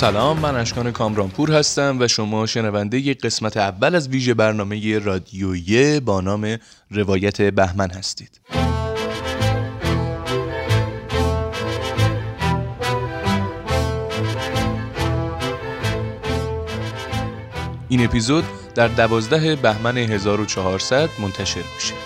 سلام من اشکان کامرانپور هستم و شما شنونده قسمت اول از ویژه برنامه رادیویی با نام روایت بهمن هستید. این اپیزود در دوازده بهمن 1400 منتشر میشه.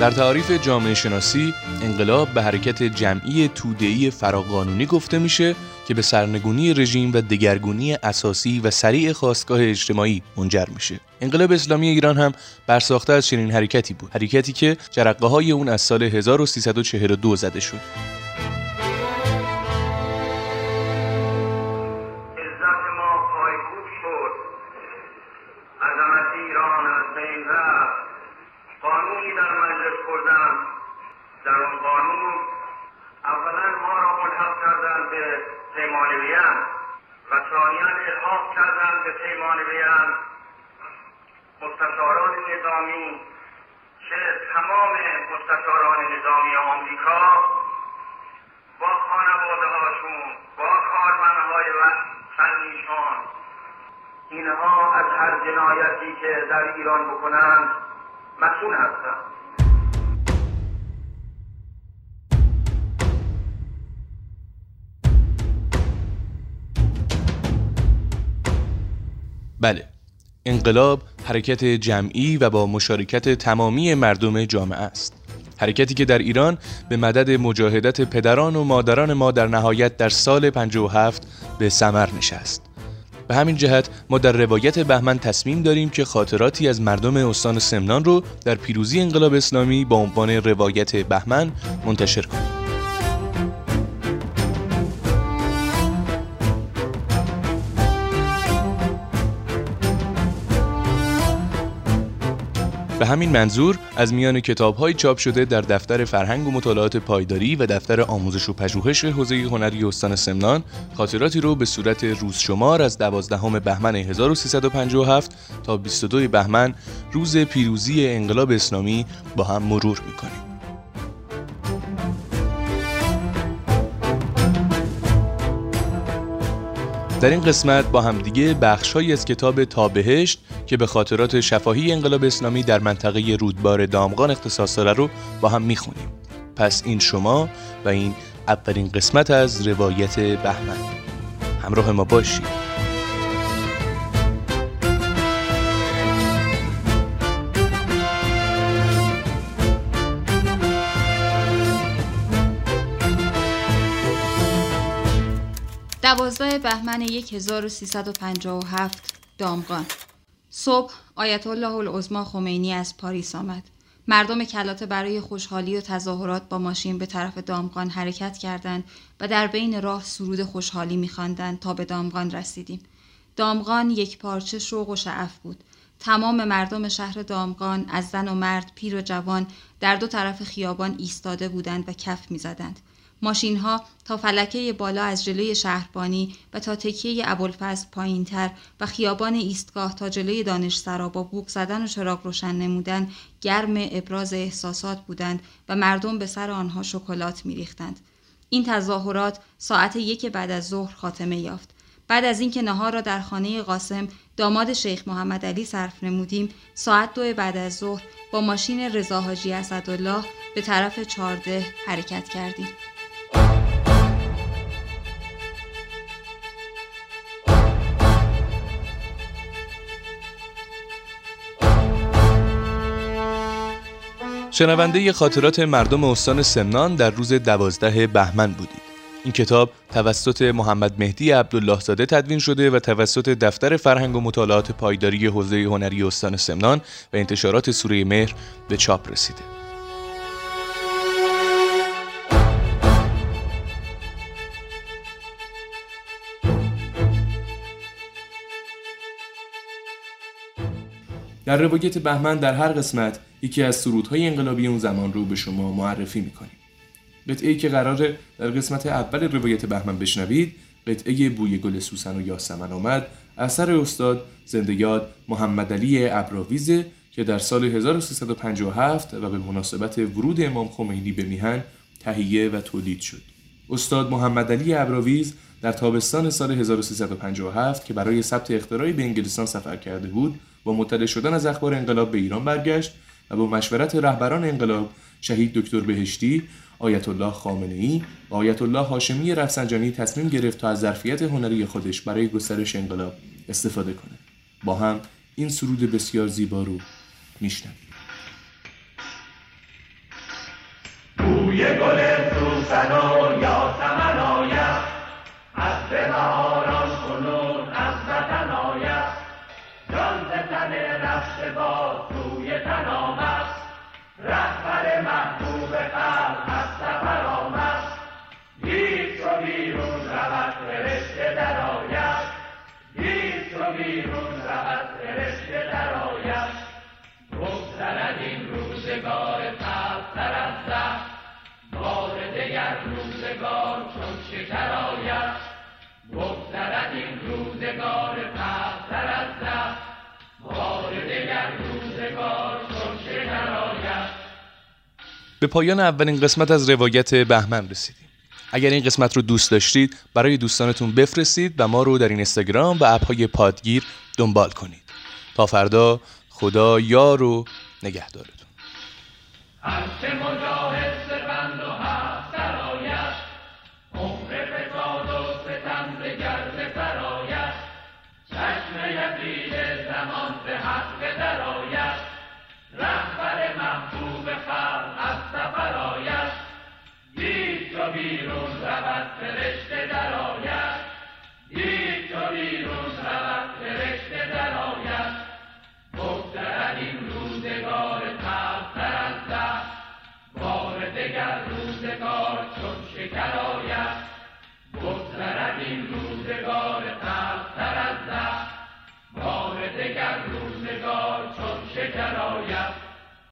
در تعریف جامعه شناسی انقلاب به حرکت جمعی توده‌ای فراقانونی گفته میشه که به سرنگونی رژیم و دگرگونی اساسی و سریع خواستگاه اجتماعی منجر میشه. انقلاب اسلامی ایران هم برساخته از چنین حرکتی بود. حرکتی که جرقه های اون از سال 1342 زده شد. در اون قانون اولا ما را ملحق کردن به پیمانویان و ثانیا الحاق کردن به پیمانویان. مستشاران نظامی که تمام مستشاران نظامی آمریکا با خانواده هاشون با کارمنهای و فنیشان اینها از هر جنایتی که در ایران بکنند مسئول هستند. بله. انقلاب حرکت جمعی و با مشارکت تمامی مردم جامعه است. حرکتی که در ایران به مدد مجاهدت پدران و مادران ما در نهایت در سال 57 به سمر نشست. به همین جهت ما در روایت بهمن تصمیم داریم که خاطراتی از مردم استان سمنان رو در پیروزی انقلاب اسلامی با عنوان روایت بهمن منتشر کنیم. به همین منظور از میان کتاب‌های چاپ شده در دفتر فرهنگ و مطالعات پایداری و دفتر آموزش و پژوهش حوزه هنری استان سمنان خاطراتی رو به صورت روزشمار از 12 بهمن 1357 تا 22 بهمن روز پیروزی انقلاب اسلامی با هم مرور می‌کنیم. در این قسمت با همدیگه بخشهایی از کتاب تابهشت که به خاطرات شفاهی انقلاب اسلامی در منطقه رودبار دامغان اختصاص داره رو با هم می‌خونیم. پس این شما و این اولین قسمت از روایت بهمن. همراه ما باشید. دوازده بهمن 1357 دامغان صبح آیت الله العظما خمینی از پاریس آمد. مردم کلاته برای خوشحالی و تظاهرات با ماشین به طرف دامغان حرکت کردند و در بین راه سرود خوشحالی میخواندند تا به دامغان رسیدیم. دامغان یک پارچه شوق و شعف بود. تمام مردم شهر دامغان از زن و مرد پیر و جوان در دو طرف خیابان ایستاده بودند و کف می‌زدند. ماشین ها تا فلکه بالا از جلوی شهربانی و تا تکیه ابوالفضل پایینتر و خیابان ایستگاه تا جلوی دانشسرا با بوق زدن و چراغ روشن نمودن گرم ابراز احساسات بودند و مردم به سر آنها شکلات میریختند. این تظاهرات ساعت یک بعد از ظهر خاتمه یافت. بعد از اینکه نهار را در خانه قاسم داماد شیخ محمد علی صرف نمودیم ساعت دو بعد از ظهر با ماشین رضا حاجی اسدالله به طرف چارده حرکت کردیم. شنونده خاطرات مردم استان سمنان در روز دوازده بهمن بودید. این کتاب توسط محمد مهدی عبدالله زاده تدوین شده و توسط دفتر فرهنگ و مطالعات پایداری حوزه هنری استان سمنان و انتشارات سوره مهر به چاپ رسیده. در روایت بهمن در هر قسمت یکی از سرودهای انقلابی اون زمان رو به شما معرفی می‌کنیم قطعه که قراره در قسمت اول روایت بهمن بشنوید قطعه بوی گل سوسن و یاسمن آمد اثر استاد زندگیاد محمد علی ابراویزه که در سال 1357 و به مناسبت ورود امام خمینی به میهن تهیه و تولید شد. استاد محمد علی ابراویز در تابستان سال 1357 که برای ثبت اختراعی به انگلستان سفر کرده بود با مطلع شدن از اخبار انقلاب به ایران برگشت و با مشورت رهبران انقلاب شهید دکتر بهشتی آیت الله خامنه ای و آیت الله هاشمی رفسنجانی تصمیم گرفت تا از ظرفیت هنری خودش برای گسترش انقلاب استفاده کنه. با هم این سرود بسیار زیبا رو میشنویم. بوی گل سوسن یا سمن آید. از بهاران کنون از وطن آید. جان ز تن رفته دگر روزگار چون شکر آید بگذرد این روزگار تر از زخم بار دگر روزگار چون شکر آید. به پایان اولین قسمت از روایت بهمن رسیدیم. اگر این قسمت رو دوست داشتید برای دوستانتون بفرستید و ما رو در این اینستاگرام و اپهای پادگیر دنبال کنید. تا فردا خدا یار و نگهدارتون. Music